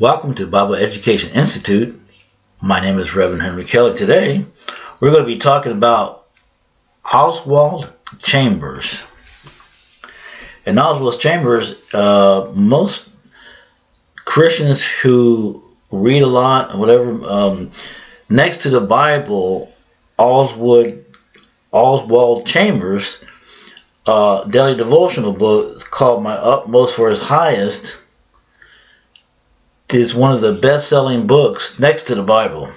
Welcome to Bible Education Institute. My name is Reverend Henry Kelly. Today, we're going to be talking about Oswald Chambers. And Oswald Chambers, uh, most Christians who read a lot, whatever, um, next to the Bible, Oswald, Oswald Chambers, uh, daily devotional book is called My Utmost for His Highest is one of the best-selling books next to the Bible.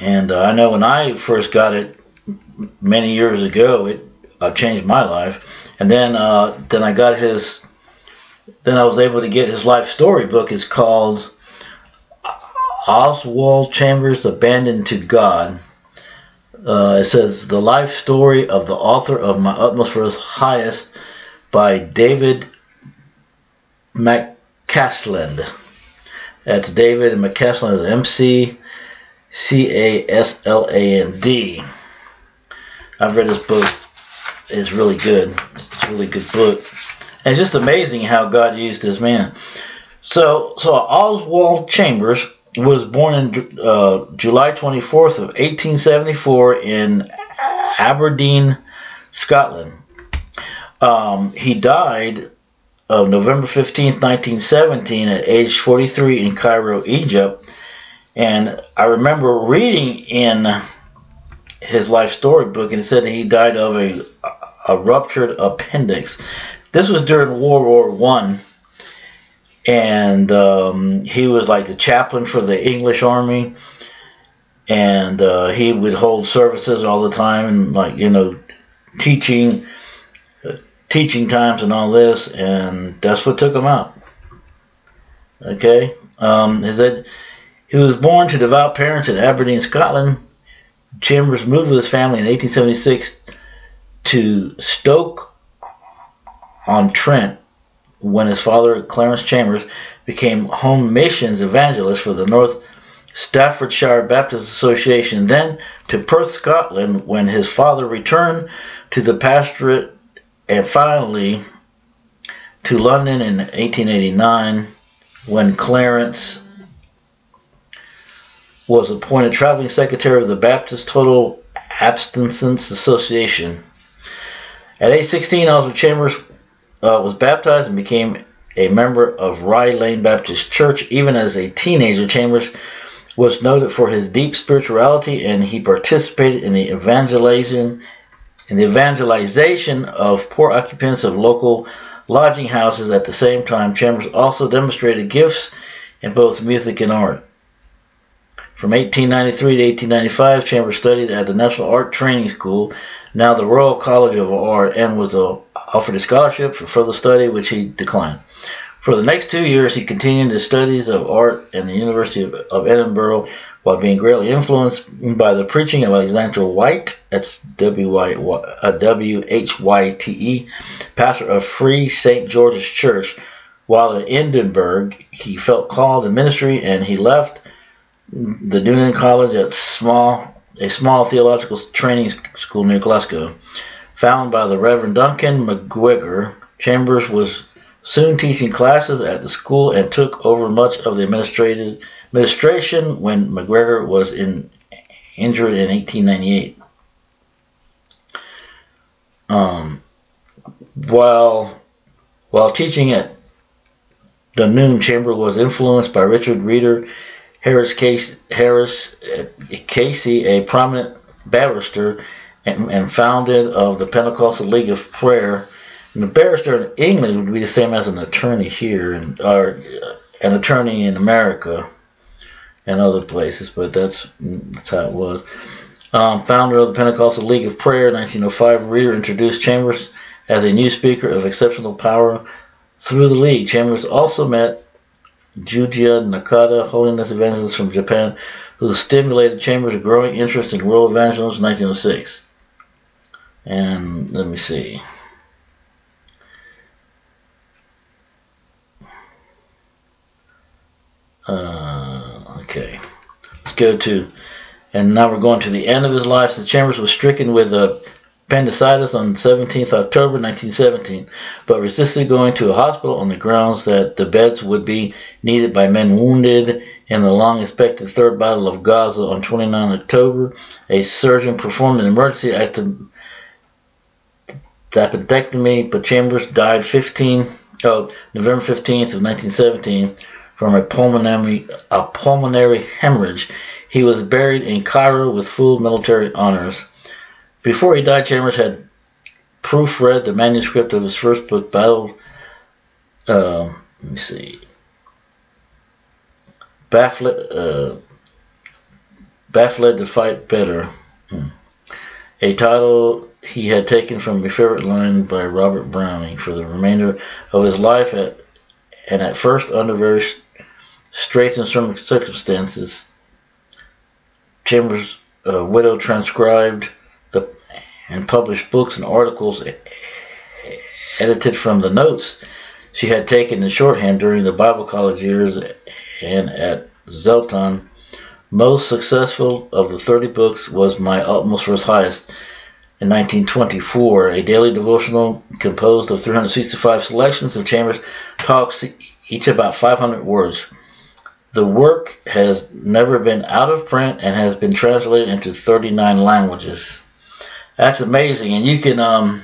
And uh, I know when I first got it many years ago, it uh, changed my life. And then uh, then I got his. Then I was able to get his life story book. It's called Oswald Chambers Abandoned to God. Uh, it says the life story of the author of My Utmost for His Highest by David Mac McCasland. That's David and McCasland is M C C A S L A N D. I've read this book. It's really good. It's a really good book. And it's just amazing how God used this man. So, so Oswald Chambers was born in uh, July 24th of 1874 in Aberdeen, Scotland. Um, he died of November 15th, 1917, at age 43 in Cairo, Egypt. And I remember reading in his life story book, and it said he died of a, a ruptured appendix. This was during World War One, and um, he was like the chaplain for the English Army, and uh, he would hold services all the time, and like you know, teaching teaching times and all this, and that's what took him out. Okay, um, is he was born to devout parents in Aberdeen, Scotland. Chambers moved with his family in 1876 to Stoke on Trent when his father, Clarence Chambers, became home missions evangelist for the North Staffordshire Baptist Association, then to Perth, Scotland, when his father returned to the pastorate and finally to London in 1889 when Clarence was appointed traveling secretary of the Baptist Total Abstinence Association. At age 16, Oswald Chambers uh, was baptized and became a member of Rye Lane Baptist Church. Even as a teenager, Chambers was noted for his deep spirituality and he participated in the evangelization in the evangelization of poor occupants of local lodging houses at the same time, Chambers also demonstrated gifts in both music and art. From 1893 to 1895, Chambers studied at the National Art Training School, now the Royal College of Art, and was uh, offered a scholarship for further study, which he declined. For the next two years, he continued his studies of art at the University of Edinburgh, while being greatly influenced by the preaching of Alexander Whyte, that's W-H-Y-T-E, pastor of Free St. George's Church. While in Edinburgh, he felt called to ministry and he left the Dunoon College at small, a small theological training school near Glasgow. Founded by the Reverend Duncan McGregor, Chambers was soon teaching classes at the school and took over much of the administrative administration when McGregor was in, injured in 1898. Um, while while teaching at the Dunoon Chamber was influenced by Richard Reader Harris Casey, Harris Casey a prominent barrister and, and founded of the Pentecostal League of Prayer. And a barrister in England would be the same as an attorney here, and or an attorney in America and other places, but that's that's how it was. Um, founder of the Pentecostal League of Prayer, 1905, Reader introduced Chambers as a new speaker of exceptional power through the league. Chambers also met Juji Nakada, holiness evangelist from Japan, who stimulated Chambers' growing interest in world evangelism in 1906. And let me see. Uh, okay, let's go to, and now we're going to the end of his life. Chambers was stricken with a appendicitis on 17th October 1917, but resisted going to a hospital on the grounds that the beds would be needed by men wounded in the long expected Third Battle of Gaza on 29 October. A surgeon performed an emergency appendectomy, but Chambers died 15, oh, November 15th of 1917 from a pulmonary, a pulmonary hemorrhage. He was buried in Cairo with full military honors. Before he died, Chambers had proofread the manuscript of his first book, Battle. Uh, let me see. Baffled, uh, Baffled to Fight Better. Hmm. A title he had taken from a favorite line by Robert Browning for the remainder of his life, at, and at first under very straitened circumstances. Chambers' uh, widow transcribed the and published books and articles edited from the notes she had taken in shorthand during the Bible college years and at Zeitoun. Most successful of the 30 books was My Utmost His Highest in 1924, a daily devotional composed of 365 selections of Chambers talks, each about 500 words. The work has never been out of print and has been translated into 39 languages. That's amazing. And you can, um,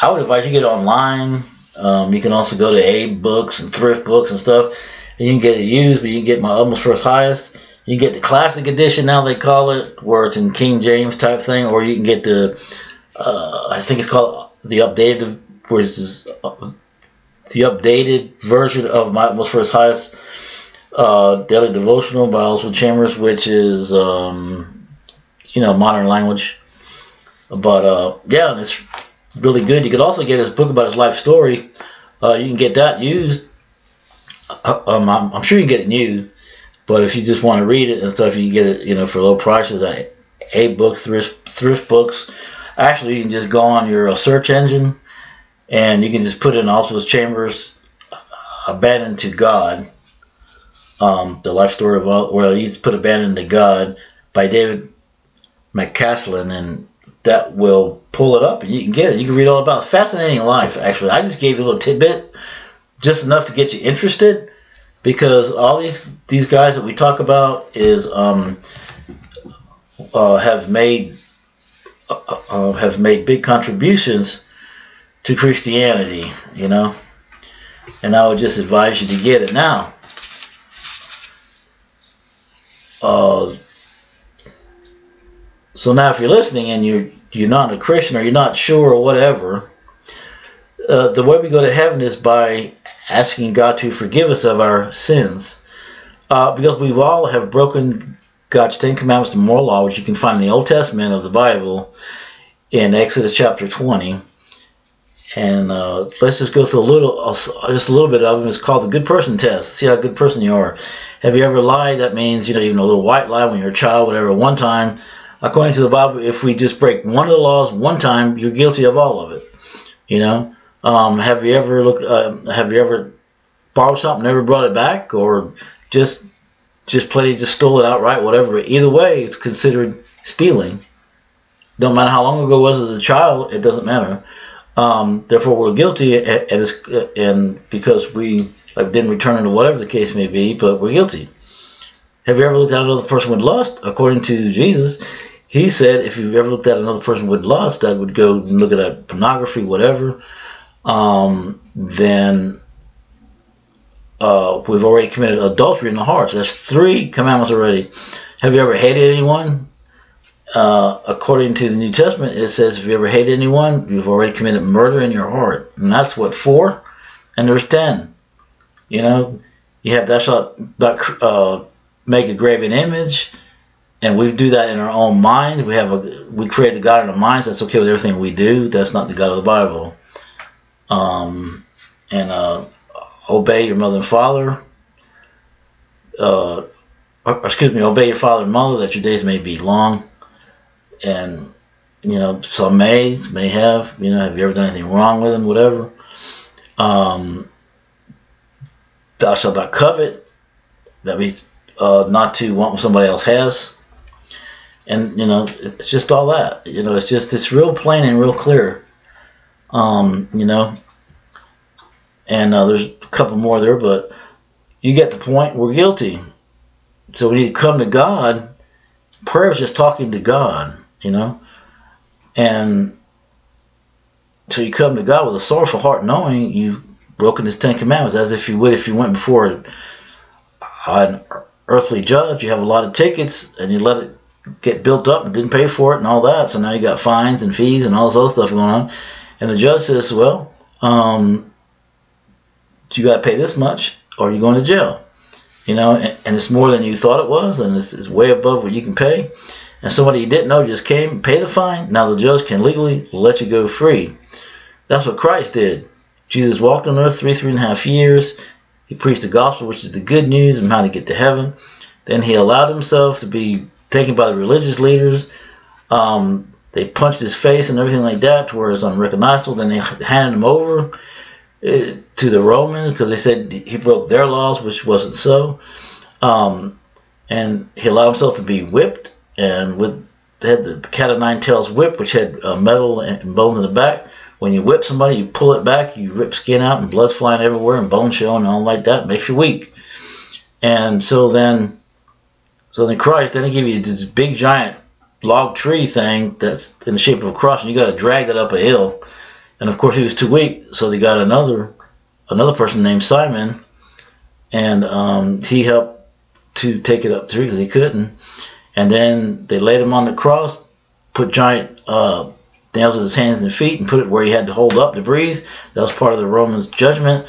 I would advise you get online. Um, you can also go to Abe Books and Thrift Books and stuff. And you can get it used, but you can get My Utmost for His Highest. You can get the classic edition now they call it, where it's in King James type thing, or you can get the, uh, I think it's called the updated, which is uh, the updated version of My Utmost for His Highest uh, daily devotional by Oswald Chambers, which is um, you know modern language. But uh, yeah, it's really good. You could also get his book about his life story. Uh, you can get that used. Uh, um, I'm, I'm, sure you can get it new, but if you just want to read it and stuff, you can get it, you know, for low prices at A Book, Thrift, Thrift Books. Actually, you can just go on your uh, search engine and you can just put in Oswald Chambers, Abandoned to God. Um, the life story of, well, you just put Abandoned to God by David McCasland, and that will pull it up and you can get it. You can read all about it. Fascinating life, actually. I just gave you a little tidbit, just enough to get you interested, because all these these guys that we talk about is um, uh, have made uh, uh, have made big contributions to Christianity, you know. And I would just advise you to get it now. Uh, so now, if you're listening and you're you're not a Christian or you're not sure or whatever, uh, the way we go to heaven is by asking God to forgive us of our sins, uh, because we've all have broken God's Ten Commandments and moral law, which you can find in the Old Testament of the Bible, in Exodus chapter 20. And uh, let's just go through a little, uh, just a little bit of them. It's called the good person test. See how good person you are. Have you ever lied? That means you know even a little white lie when you're a child, whatever. One time according to the Bible, if we just break one of the laws one time, you're guilty of all of it. You know, um, have you ever looked? Uh, have you ever borrowed something, never brought it back, or just just plain just stole it outright? Whatever. Either way, it's considered stealing. Don't matter how long ago it was as a child, it doesn't matter. Um, therefore, we're guilty, and because we like, didn't return it whatever the case may be, but we're guilty. Have you ever looked at another person with lust? According to Jesus, he said if you've ever looked at another person with lust, that would go and look at that pornography, whatever, um, then uh, we've already committed adultery in the heart. So that's three commandments already. Have you ever hated anyone? Uh, according to the New Testament, it says if you ever hate anyone, you've already committed murder in your heart. And that's what, four? And there's ten. You know, you have that shalt not uh, make a graven image and we do that in our own mind. We have a we create a God in our minds that's okay with everything we do. That's not the God of the Bible. Um, and uh, obey your mother and father. Uh, or, excuse me, obey your father and mother that your days may be long. And you know, some may may have. You know, have you ever done anything wrong with them? Whatever. Um, thou shalt not covet. That means uh, not to want what somebody else has and you know it's just all that. You know, it's just it's real plain and real clear. Um, you know, and uh, there's a couple more there, but you get the point. We're guilty. So when you come to God, prayer is just talking to God. You know, and so you come to God with a sorrowful heart, knowing you've broken His Ten Commandments, as if you would if you went before an earthly judge. You have a lot of tickets, and you let it get built up and didn't pay for it and all that. So now you got fines and fees and all this other stuff going on. And the judge says, well, um, you got to pay this much or you're going to jail. You know, and, and, it's more than you thought it was, and it's, it's way above what you can pay. And somebody you didn't know just came, pay the fine. Now the judge can legally let you go free. That's what Christ did. Jesus walked on earth three, three and a half years. He preached the gospel, which is the good news and how to get to heaven. Then he allowed himself to be taken by the religious leaders. Um, they punched his face and everything like that to where it's unrecognizable. Then they handed him over uh, to the Romans because they said he broke their laws, which wasn't so. Um, and he allowed himself to be whipped, and with they had the cat of nine tails whip, which had uh, metal and bones in the back. When you whip somebody, you pull it back, you rip skin out, and blood's flying everywhere, and bone showing, and all like that. Makes you weak. And so then so then Christ, then he give you this big giant log tree thing that's in the shape of a cross, and you got to drag that up a hill. And of course, he was too weak, so they got another another person named Simon, and um, he helped to take it up tree because he couldn't. And then they laid him on the cross, put giant uh, nails in his hands and feet, and put it where he had to hold up to breathe. That was part of the Romans' judgment.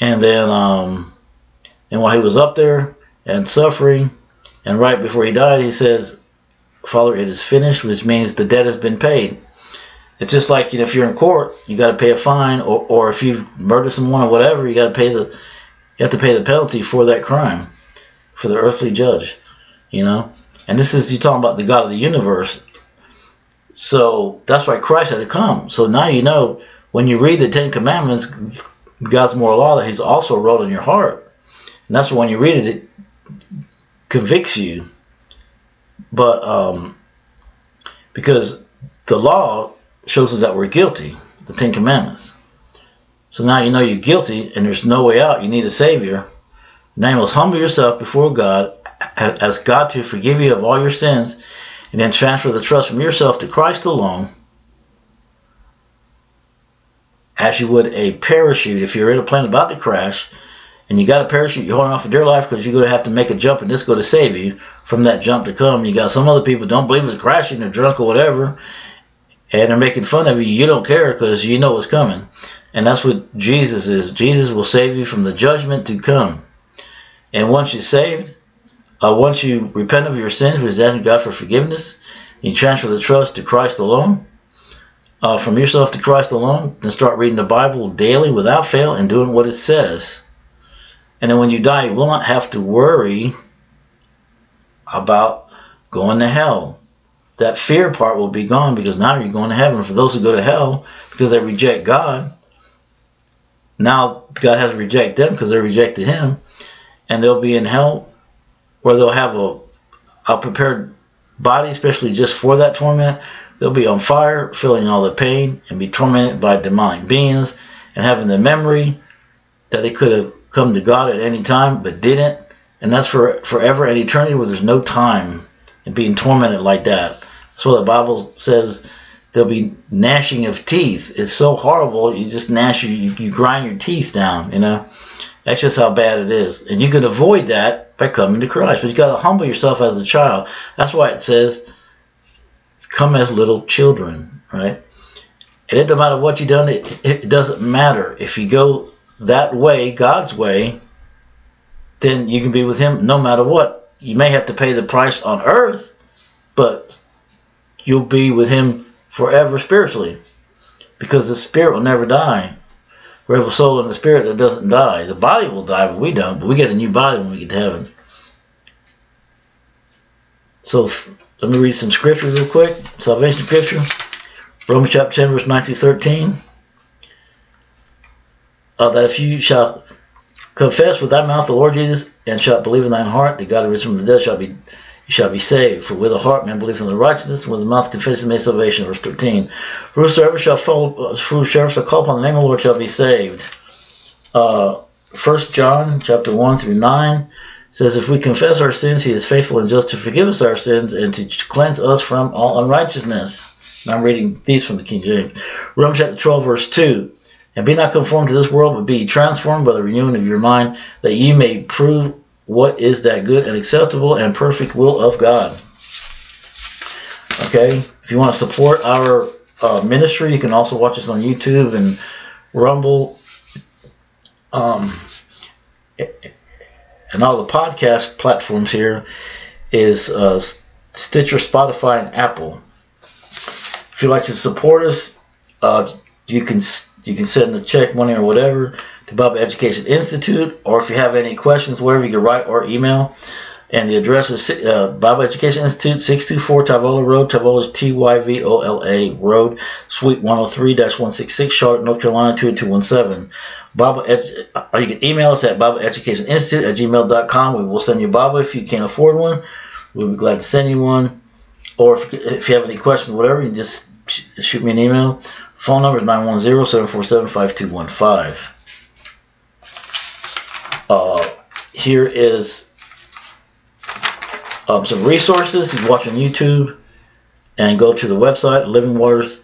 And then, um, and while he was up there and suffering, and right before he died, he says, Father, it is finished, which means the debt has been paid. It's just like you know, if you're in court, you got to pay a fine, or, or if you've murdered someone or whatever, you got to pay the you have to pay the penalty for that crime for the earthly judge, you know. And this is you talking about the God of the universe. So that's why Christ had to come. So now you know when you read the Ten Commandments, God's moral law that He's also wrote in your heart, and that's when you read it, it convicts you, but um, because the law shows us that we're guilty, the Ten Commandments. So now you know you're guilty and there's no way out. You need a Savior. Now you must humble yourself before God, ask God to forgive you of all your sins, and then transfer the trust from yourself to Christ alone, as you would a parachute. If you're in a plane about to crash, and you got a parachute, you're holding on for dear life because you're going to have to make a jump and this going to save you from that jump to come. You got some other people don't believe it's crashing, they're drunk or whatever, and they're making fun of you. You don't care because you know what's coming. And that's what Jesus is. Jesus will save you from the judgment to come. And once you're saved, uh, once you repent of your sins, which is asking God for forgiveness, you transfer the trust to Christ alone, uh, from yourself to Christ alone, and start reading the Bible daily without fail and doing what it says and then when you die, you will not have to worry about going to hell. That fear part will be gone because now you're going to heaven. For those who go to hell because they reject God, now God has rejected them because they rejected Him, and they'll be in hell where they'll have a, a prepared body, especially just for that torment. They'll be on fire, feeling all the pain, and be tormented by demonic beings, and having the memory that they could have come to God at any time but didn't. And that's for forever and eternity where there's no time and being tormented like that. That's what the Bible says there'll be gnashing of teeth. It's so horrible, you just gnash, you, you grind your teeth down, you know. That's just how bad it is. And you can avoid that by coming to Christ. But you got to humble yourself as a child. That's why it says, come as little children, right? And it doesn't matter what you've done, it, it doesn't matter. If you go that way, God's way, then you can be with Him no matter what. You may have to pay the price on earth, but you'll be with Him forever spiritually because the spirit will never die. We have a soul and a spirit that doesn't die. The body will die, but we don't. But we get a new body when we get to heaven. So let me read some scripture real quick. Salvation scripture. Romans chapter 10, verse 9 through 13 uh, that if you shall confess with thy mouth the Lord Jesus and shalt believe in thine heart that God is risen from the dead, shall be you shall be saved. For with the heart man believes in the righteousness, with the mouth confesses made salvation. Verse 13. For whosoever shall follow, whosoever shall call upon the name of the Lord shall be saved. Uh, 1 John chapter 1 through 9 says, If we confess our sins, he is faithful and just to forgive us our sins and to cleanse us from all unrighteousness. And I'm reading these from the King James. Romans chapter 12, verse 2. And be not conformed to this world, but be transformed by the renewing of your mind, that ye may prove what is that good and acceptable and perfect will of God. Okay, if you want to support our uh, ministry, you can also watch us on YouTube and Rumble, um, and all the podcast platforms here is uh, Stitcher, Spotify, and Apple. If you'd like to support us, uh, you can you can send a check, money, or whatever to Bible Education Institute, or if you have any questions, whatever, you can write or email. And the address is uh, Bible Education Institute, 624 Tyvola Road. Tyvola is T Y V O L A Road, Suite 103 166, Charlotte, North Carolina 22217. Bible Edu- or uh, you can email us at Bible Education Institute at gmail.com. We will send you a Bible if you can't afford one. We'll be glad to send you one. Or if, if you have any questions, whatever, you just shoot me an email. Phone number is 910-747-5215. Uh, here is um, some resources. You can watch on YouTube and go to the website, Living Waters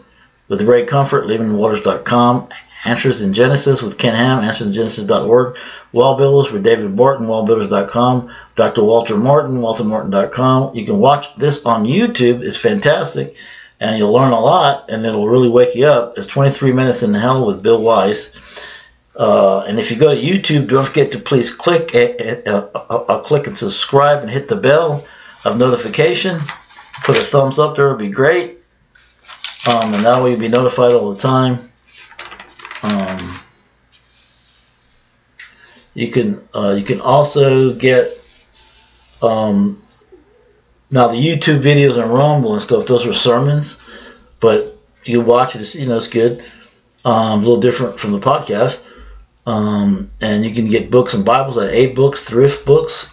with Ray Comfort, livingwaters.com. Answers in Genesis with Ken Ham, answersingenesis.org. Wall Builders with David Barton, wallbuilders.com. Dr. Walter Martin, waltermartin.com. You can watch this on YouTube. It's fantastic and you'll learn a lot, and it'll really wake you up. It's 23 Minutes in Hell with Bill Wiese. Uh, and if you go to YouTube, don't forget to please click a, a, a, a, click and subscribe and hit the bell of notification. Put a thumbs up there, it'll be great. Um, and that way you'll be notified all the time. Um, you can uh, you can also get um, now the YouTube videos and Rumble and stuff, those are sermons, but you watch it, you know, it's good. Um, a little different from the podcast. Um, and you can get books and Bibles at A Books, Thrift Books,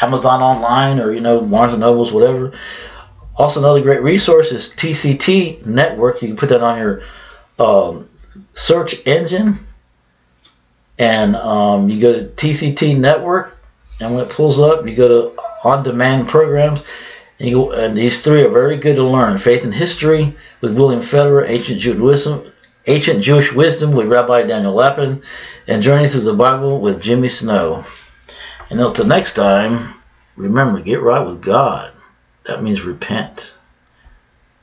Amazon Online, or you know, Barnes and Nobles, whatever. Also, another great resource is TCT Network. You can put that on your um, search engine, and um, you go to TCT Network, and when it pulls up, you go to on-demand programs. And, you, and, these three are very good to learn. Faith and History with William Federer, Ancient Wisdom, Ancient Jewish Wisdom with Rabbi Daniel Lapin, and Journey Through the Bible with Jimmy Snow. And until next time, remember, get right with God. That means repent.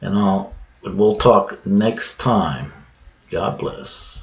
And I'll, we'll talk next time. God bless.